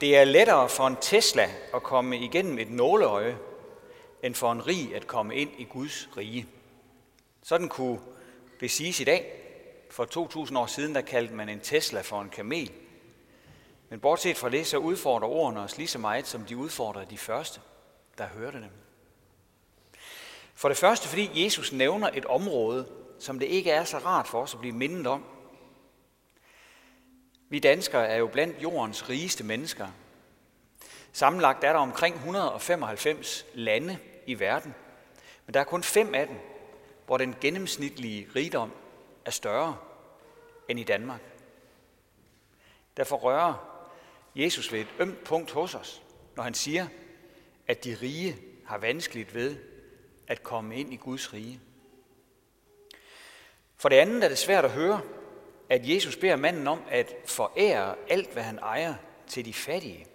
Det er lettere for en Tesla at komme igennem et nåleøje, end for en rig at komme ind i Guds rige. Sådan kunne det siges i dag. For 2000 år siden, der kaldte man en Tesla for en kamel. Men bortset fra det, så udfordrer ordene os lige så meget, som de udfordrede de første, der hørte dem. For det første, fordi Jesus nævner et område, som det ikke er så rart for os at blive mindet om. Vi danskere er jo blandt jordens rigeste mennesker. Sammenlagt er der omkring 195 lande i verden, men der er kun fem af dem, hvor den gennemsnitlige rigdom er større end i Danmark. Derfor rører Jesus ved et ømt punkt hos os, når han siger, at de rige har vanskeligt ved at komme ind i Guds rige. For det andet er det svært at høre, at Jesus beder manden om at forære alt, hvad han ejer, til de fattige.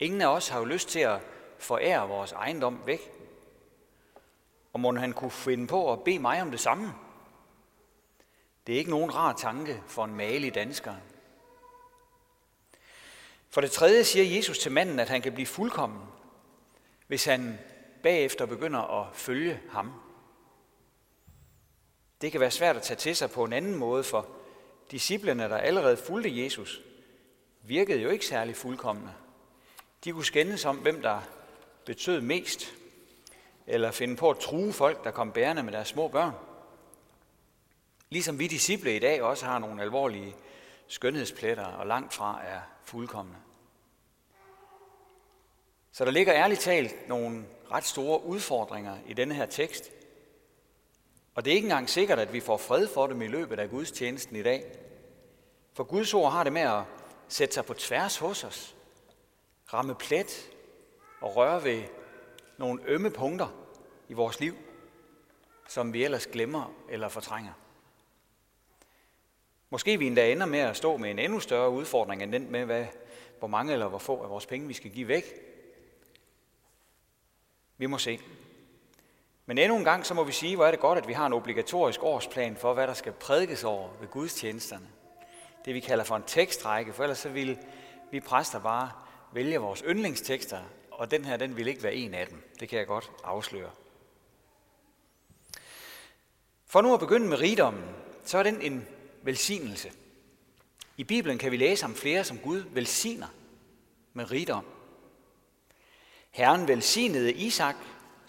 Ingen af os har jo lyst til at forære vores ejendom væk. Og må han kunne finde på at bede mig om det samme? Det er ikke nogen rar tanke for en malig dansker. For det tredje siger Jesus til manden, at han kan blive fuldkommen, hvis han bagefter begynder at følge ham. Det kan være svært at tage til sig på en anden måde, for disciplene, der allerede fulgte Jesus, virkede jo ikke særlig fuldkommende. De kunne skændes om, hvem der betød mest, eller finde på at true folk, der kom bærende med deres små børn. Ligesom vi disciple i dag også har nogle alvorlige skønhedspletter og langt fra er fuldkommende. Så der ligger ærligt talt nogle ret store udfordringer i denne her tekst. Og det er ikke engang sikkert, at vi får fred for dem i løbet af Guds tjenesten i dag. For Guds ord har det med at sætte sig på tværs hos os, ramme plet og røre ved nogle ømme punkter i vores liv, som vi ellers glemmer eller fortrænger. Måske vi endda ender med at stå med en endnu større udfordring end den med, hvad, hvor mange eller hvor få af vores penge vi skal give væk. Vi må se. Men endnu en gang, så må vi sige, hvor er det godt, at vi har en obligatorisk årsplan for, hvad der skal prædikes over ved gudstjenesterne. Det vi kalder for en tekstrække, for ellers så ville vi præster bare vælge vores yndlingstekster, og den her, den vil ikke være en af dem. Det kan jeg godt afsløre. For nu at begynde med rigdommen, så er den en velsignelse. I Bibelen kan vi læse om flere, som Gud velsigner med rigdom. Herren velsignede Isak,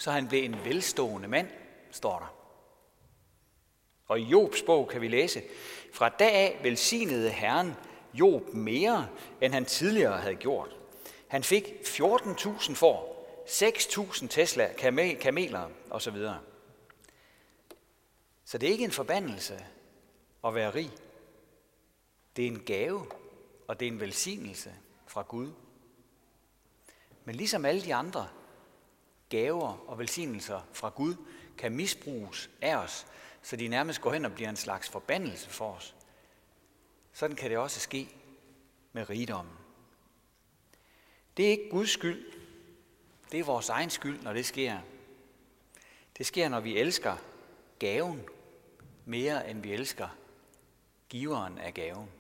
så han blev en velstående mand, står der. Og i Jobs bog kan vi læse, fra dag af velsignede Herren Job mere, end han tidligere havde gjort. Han fik 14.000 får, 6.000 Tesla, kameler osv. Så det er ikke en forbandelse at være rig. Det er en gave, og det er en velsignelse fra Gud. Men ligesom alle de andre gaver og velsignelser fra Gud kan misbruges af os, så de nærmest går hen og bliver en slags forbandelse for os. Sådan kan det også ske med rigdommen. Det er ikke Guds skyld. Det er vores egen skyld, når det sker. Det sker, når vi elsker gaven mere, end vi elsker giveren af gaven.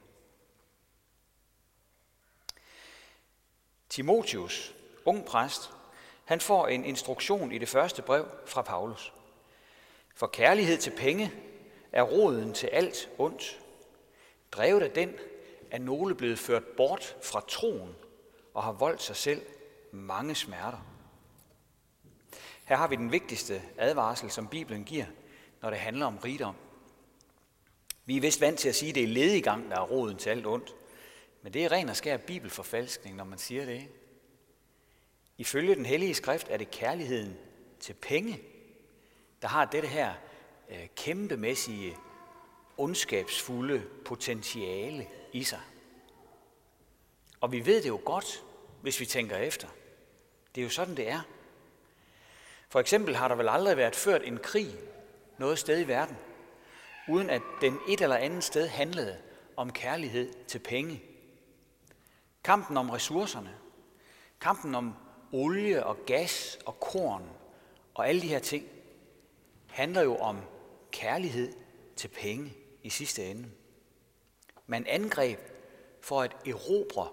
Timotius, ung præst, han får en instruktion i det første brev fra Paulus. For kærlighed til penge er roden til alt ondt. Drevet af den er nogle blevet ført bort fra troen og har voldt sig selv mange smerter. Her har vi den vigtigste advarsel, som Bibelen giver, når det handler om rigdom. Vi er vist vant til at sige, at det er ledigang, der er roden til alt ondt. Men det er ren og skær bibelforfalskning, når man siger det. Ifølge den hellige skrift er det kærligheden til penge, der har dette her øh, kæmpemæssige, ondskabsfulde potentiale i sig. Og vi ved det jo godt, hvis vi tænker efter. Det er jo sådan, det er. For eksempel har der vel aldrig været ført en krig noget sted i verden, uden at den et eller andet sted handlede om kærlighed til penge. Kampen om ressourcerne, kampen om olie og gas og korn og alle de her ting, handler jo om kærlighed til penge i sidste ende. Man angreb for at erobre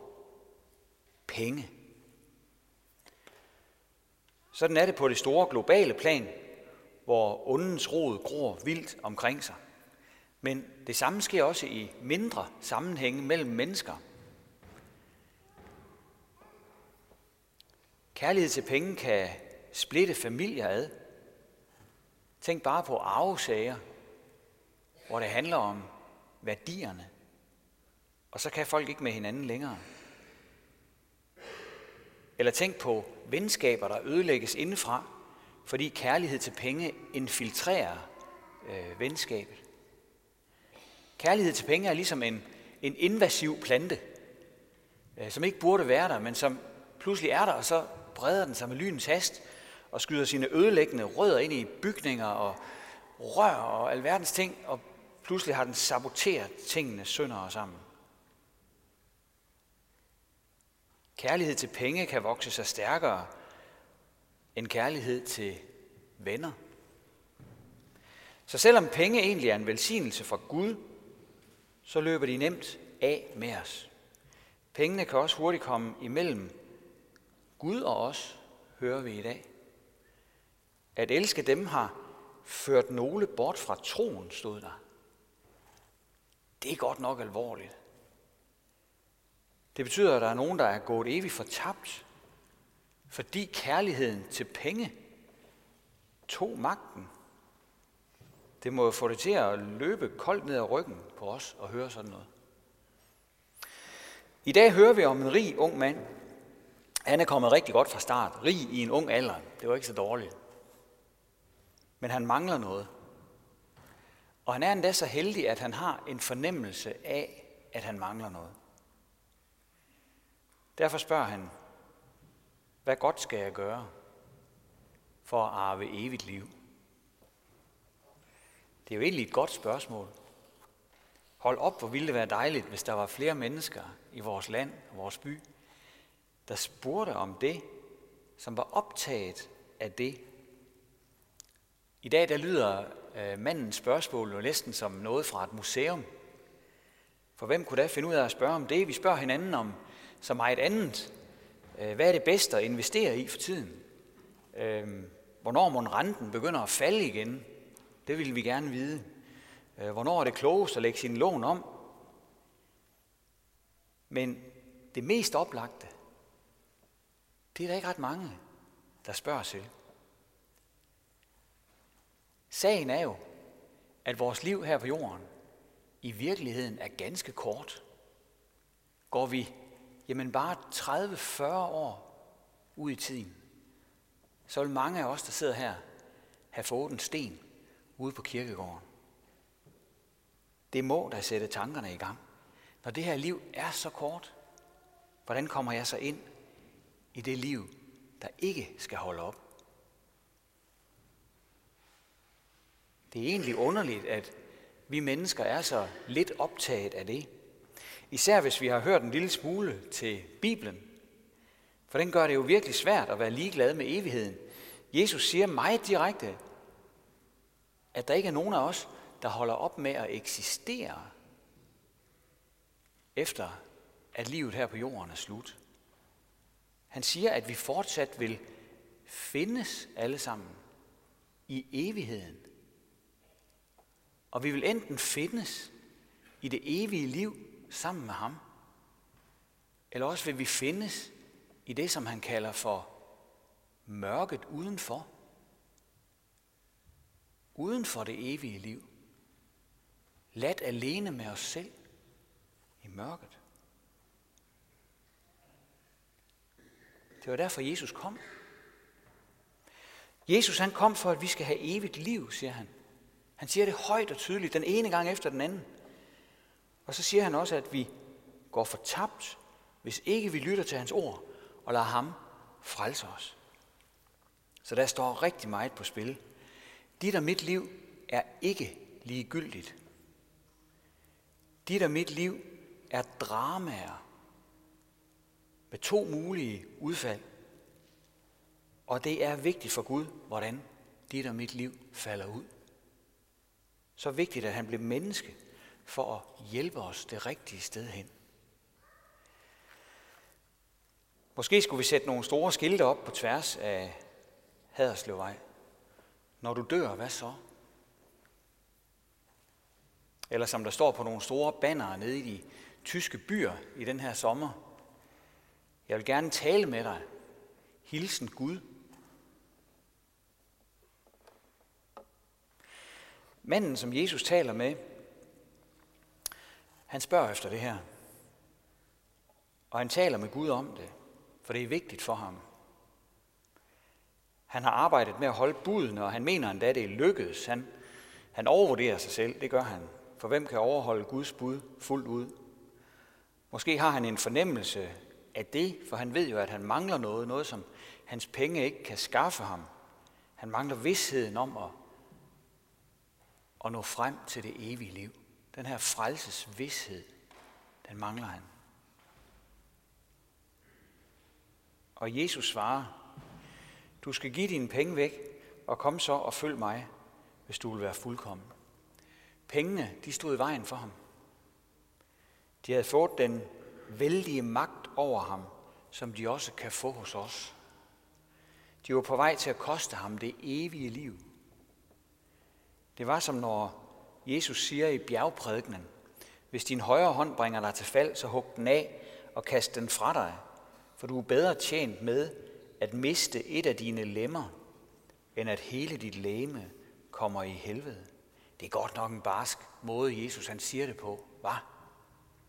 penge. Sådan er det på det store globale plan, hvor ondens rod gror vildt omkring sig. Men det samme sker også i mindre sammenhænge mellem mennesker. Kærlighed til penge kan splitte familier ad. Tænk bare på arvesager, hvor det handler om værdierne. Og så kan folk ikke med hinanden længere. Eller tænk på venskaber, der ødelægges indefra, fordi kærlighed til penge infiltrerer øh, venskabet. Kærlighed til penge er ligesom en, en invasiv plante, øh, som ikke burde være der, men som pludselig er der, og så breder den sig med lynens hast og skyder sine ødelæggende rødder ind i bygninger og rør og alverdens ting, og pludselig har den saboteret tingene sønder sammen. Kærlighed til penge kan vokse sig stærkere end kærlighed til venner. Så selvom penge egentlig er en velsignelse fra Gud, så løber de nemt af med os. Pengene kan også hurtigt komme imellem Gud og os, hører vi i dag. At elske dem har ført nogle bort fra troen, stod der. Det er godt nok alvorligt. Det betyder, at der er nogen, der er gået evigt fortabt, fordi kærligheden til penge tog magten. Det må jo få det til at løbe koldt ned ad ryggen på os og høre sådan noget. I dag hører vi om en rig ung mand. Han er kommet rigtig godt fra start. Rig i en ung alder. Det var ikke så dårligt. Men han mangler noget. Og han er endda så heldig, at han har en fornemmelse af, at han mangler noget. Derfor spørger han, hvad godt skal jeg gøre for at arve evigt liv? Det er jo egentlig et godt spørgsmål. Hold op, hvor ville det være dejligt, hvis der var flere mennesker i vores land og vores by, der spurgte om det, som var optaget af det. I dag der lyder øh, mandens spørgsmål jo næsten som noget fra et museum. For hvem kunne da finde ud af at spørge om det? Vi spørger hinanden om så meget andet. Øh, hvad er det bedste at investere i for tiden? Øh, hvornår må renten begynder at falde igen? Det vil vi gerne vide. Øh, hvornår er det klogest at lægge sin lån om? Men det mest oplagte, det er der ikke ret mange, der spørger til. Sagen er jo, at vores liv her på jorden i virkeligheden er ganske kort. Går vi jamen bare 30-40 år ud i tiden, så vil mange af os, der sidder her, have fået en sten ude på kirkegården. Det må da sætte tankerne i gang. Når det her liv er så kort, hvordan kommer jeg så ind i det liv, der ikke skal holde op? Det er egentlig underligt, at vi mennesker er så lidt optaget af det. Især hvis vi har hørt en lille smule til Bibelen. For den gør det jo virkelig svært at være ligeglad med evigheden. Jesus siger meget direkte, at der ikke er nogen af os, der holder op med at eksistere, efter at livet her på jorden er slut. Han siger, at vi fortsat vil findes alle sammen i evigheden. Og vi vil enten findes i det evige liv sammen med ham, eller også vil vi findes i det, som han kalder for mørket udenfor. Uden for det evige liv. Ladt alene med os selv i mørket. Det var derfor, Jesus kom. Jesus han kom for, at vi skal have evigt liv, siger han. Han siger det højt og tydeligt, den ene gang efter den anden. Og så siger han også, at vi går fortabt, hvis ikke vi lytter til hans ord og lader ham frelse os. Så der står rigtig meget på spil. Dit og mit liv er ikke ligegyldigt. Dit og mit liv er dramaer med to mulige udfald. Og det er vigtigt for Gud, hvordan dit og mit liv falder ud. Så vigtigt, at han blev menneske for at hjælpe os det rigtige sted hen. Måske skulle vi sætte nogle store skilte op på tværs af Haderslevvej. Når du dør, hvad så? Eller som der står på nogle store bannere nede i de tyske byer i den her sommer. Jeg vil gerne tale med dig. Hilsen Gud. Manden, som Jesus taler med, han spørger efter det her. Og han taler med Gud om det, for det er vigtigt for ham. Han har arbejdet med at holde buden, og han mener endda, det er lykkedes. Han, han overvurderer sig selv, det gør han. For hvem kan overholde Guds bud fuldt ud? Måske har han en fornemmelse af det, for han ved jo, at han mangler noget, noget som hans penge ikke kan skaffe ham. Han mangler vidsheden om at, at nå frem til det evige liv. Den her frelsesvidshed, den mangler han. Og Jesus svarer, du skal give dine penge væk, og kom så og følg mig, hvis du vil være fuldkommen. Pengene, de stod i vejen for ham. De havde fået den vældige magt over ham, som de også kan få hos os. De var på vej til at koste ham det evige liv. Det var som når Jesus siger i bjergprædikenen, hvis din højre hånd bringer dig til fald, så hug den af og kast den fra dig, for du er bedre tjent med at miste et af dine lemmer, end at hele dit læme kommer i helvede. Det er godt nok en barsk måde, Jesus han siger det på. Hvad?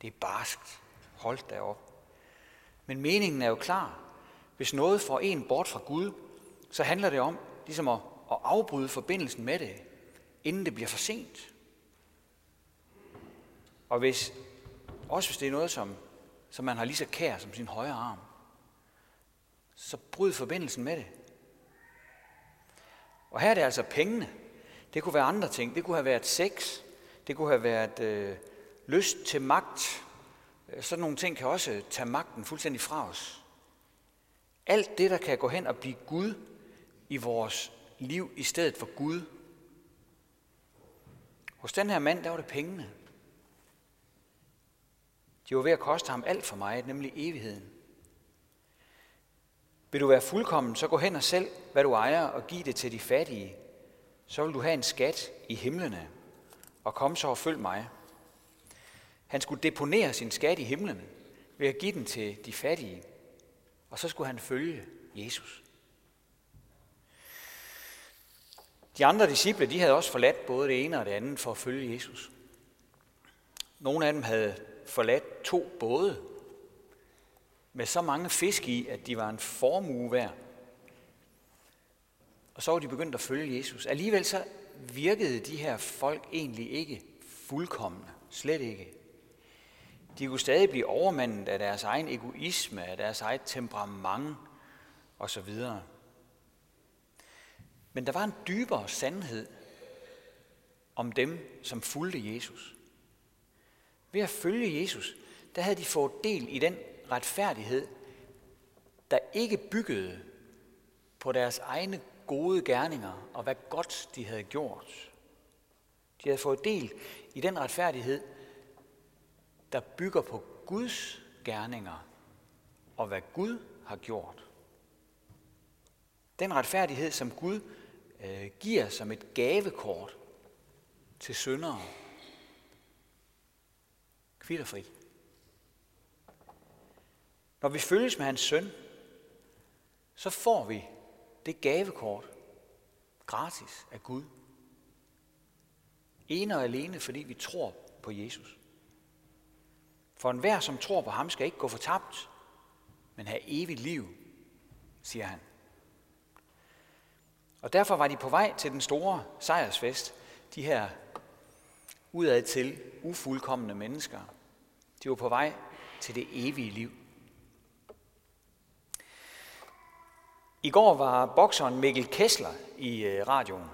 Det er barskt. Hold da op. Men meningen er jo klar. Hvis noget får en bort fra Gud, så handler det om ligesom at, at afbryde forbindelsen med det, inden det bliver for sent. Og hvis, også hvis det er noget, som, som man har lige så kær som sin højre arm, så bryd forbindelsen med det. Og her er det altså pengene. Det kunne være andre ting. Det kunne have været sex. Det kunne have været øh, lyst til magt. Sådan nogle ting kan også tage magten fuldstændig fra os. Alt det, der kan gå hen og blive Gud i vores liv i stedet for Gud. Hos den her mand, der var det pengene. De var ved at koste ham alt for meget, nemlig evigheden. Vil du være fuldkommen, så gå hen og selv, hvad du ejer, og giv det til de fattige. Så vil du have en skat i himlene, og kom så og følg mig. Han skulle deponere sin skat i himlen ved at give den til de fattige, og så skulle han følge Jesus. De andre disciple, de havde også forladt både det ene og det andet for at følge Jesus. Nogle af dem havde forladt to både med så mange fisk i, at de var en formue værd. Og så var de begyndt at følge Jesus. Alligevel så virkede de her folk egentlig ikke fuldkommende. Slet ikke. De kunne stadig blive overmandet af deres egen egoisme, af deres eget temperament osv. Men der var en dybere sandhed om dem, som fulgte Jesus. Ved at følge Jesus, der havde de fået del i den retfærdighed, der ikke byggede på deres egne gode gerninger og hvad godt de havde gjort. De havde fået del i den retfærdighed, der bygger på Guds gerninger og hvad Gud har gjort. Den retfærdighed, som Gud øh, giver som et gavekort til syndere. kvitterfri. Når vi følges med hans søn, så får vi det gavekort gratis af Gud. Ene og alene, fordi vi tror på Jesus. For enhver, som tror på ham, skal ikke gå fortabt, men have evigt liv, siger han. Og derfor var de på vej til den store sejrsfest, de her udad til ufuldkommende mennesker. De var på vej til det evige liv. I går var bokseren Mikkel Kessler i øh, radioen.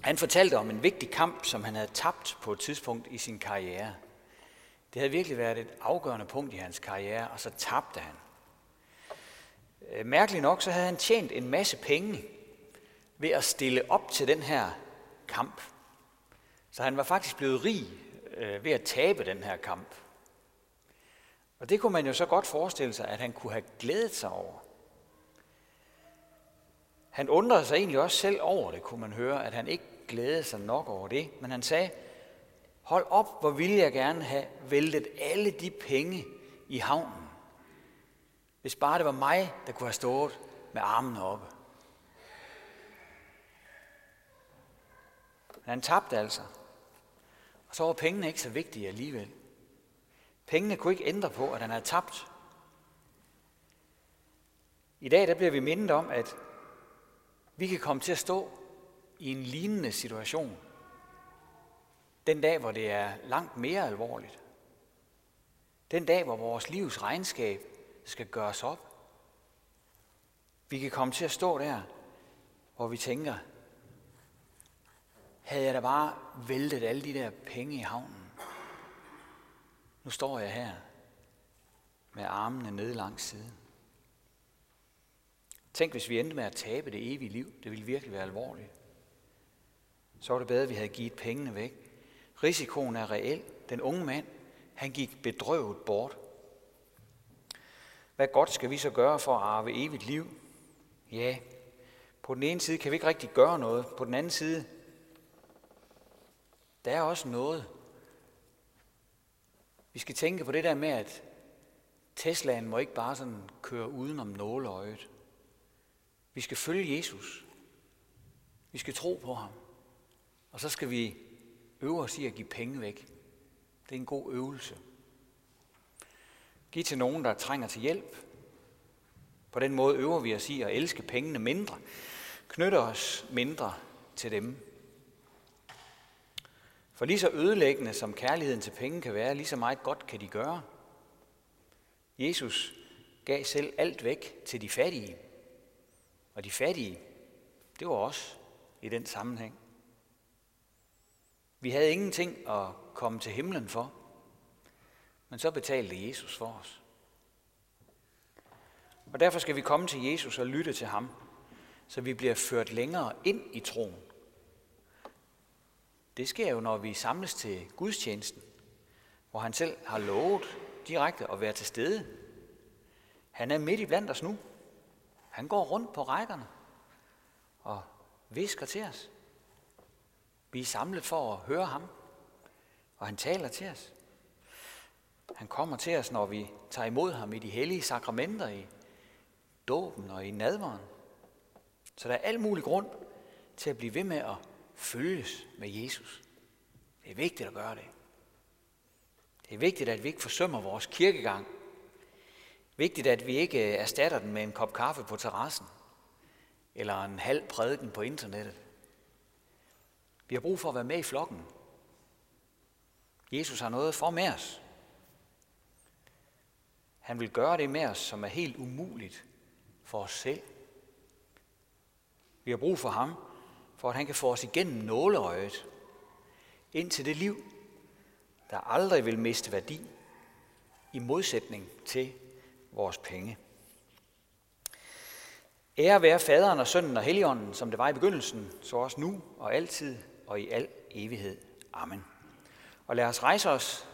Han fortalte om en vigtig kamp, som han havde tabt på et tidspunkt i sin karriere. Det havde virkelig været et afgørende punkt i hans karriere, og så tabte han. Øh, mærkeligt nok, så havde han tjent en masse penge ved at stille op til den her kamp. Så han var faktisk blevet rig øh, ved at tabe den her kamp. Og det kunne man jo så godt forestille sig, at han kunne have glædet sig over. Han undrede sig egentlig også selv over det, kunne man høre, at han ikke glædede sig nok over det. Men han sagde, hold op, hvor ville jeg gerne have væltet alle de penge i havnen. Hvis bare det var mig, der kunne have stået med armene oppe. Men han tabte altså. Og så var pengene ikke så vigtige alligevel. Pengene kunne ikke ændre på, at han havde tabt. I dag der bliver vi mindet om, at vi kan komme til at stå i en lignende situation. Den dag, hvor det er langt mere alvorligt. Den dag, hvor vores livs regnskab skal gøres op. Vi kan komme til at stå der, hvor vi tænker, havde jeg da bare væltet alle de der penge i havnen. Nu står jeg her med armene nede langs siden. Tænk, hvis vi endte med at tabe det evige liv. Det ville virkelig være alvorligt. Så var det bedre, at vi havde givet pengene væk. Risikoen er reel. Den unge mand, han gik bedrøvet bort. Hvad godt skal vi så gøre for at arve evigt liv? Ja, på den ene side kan vi ikke rigtig gøre noget. På den anden side, der er også noget. Vi skal tænke på det der med, at Teslaen må ikke bare sådan køre uden om nåleøjet. Vi skal følge Jesus. Vi skal tro på ham. Og så skal vi øver os i at give penge væk. Det er en god øvelse. Giv til nogen, der trænger til hjælp. På den måde øver vi os i at elske pengene mindre. Knytter os mindre til dem. For lige så ødelæggende som kærligheden til penge kan være, lige så meget godt kan de gøre. Jesus gav selv alt væk til de fattige. Og de fattige, det var os i den sammenhæng. Vi havde ingenting at komme til himlen for, men så betalte Jesus for os. Og derfor skal vi komme til Jesus og lytte til ham, så vi bliver ført længere ind i troen. Det sker jo, når vi samles til gudstjenesten, hvor han selv har lovet direkte at være til stede. Han er midt i blandt os nu. Han går rundt på rækkerne og visker til os. Vi er samlet for at høre ham, og han taler til os. Han kommer til os, når vi tager imod ham i de hellige sakramenter, i dåben og i nadveren. Så der er al mulig grund til at blive ved med at følges med Jesus. Det er vigtigt at gøre det. Det er vigtigt, at vi ikke forsømmer vores kirkegang. Vigtigt, at vi ikke erstatter den med en kop kaffe på terrassen eller en halv prædiken på internettet. Vi har brug for at være med i flokken. Jesus har noget for med os. Han vil gøre det med os, som er helt umuligt for os selv. Vi har brug for ham, for at han kan få os igennem nåleøjet ind til det liv, der aldrig vil miste værdi, i modsætning til vores penge. Ære være faderen og sønnen og helligånden, som det var i begyndelsen, så også nu og altid og i al evighed. Amen. Og lad os rejse os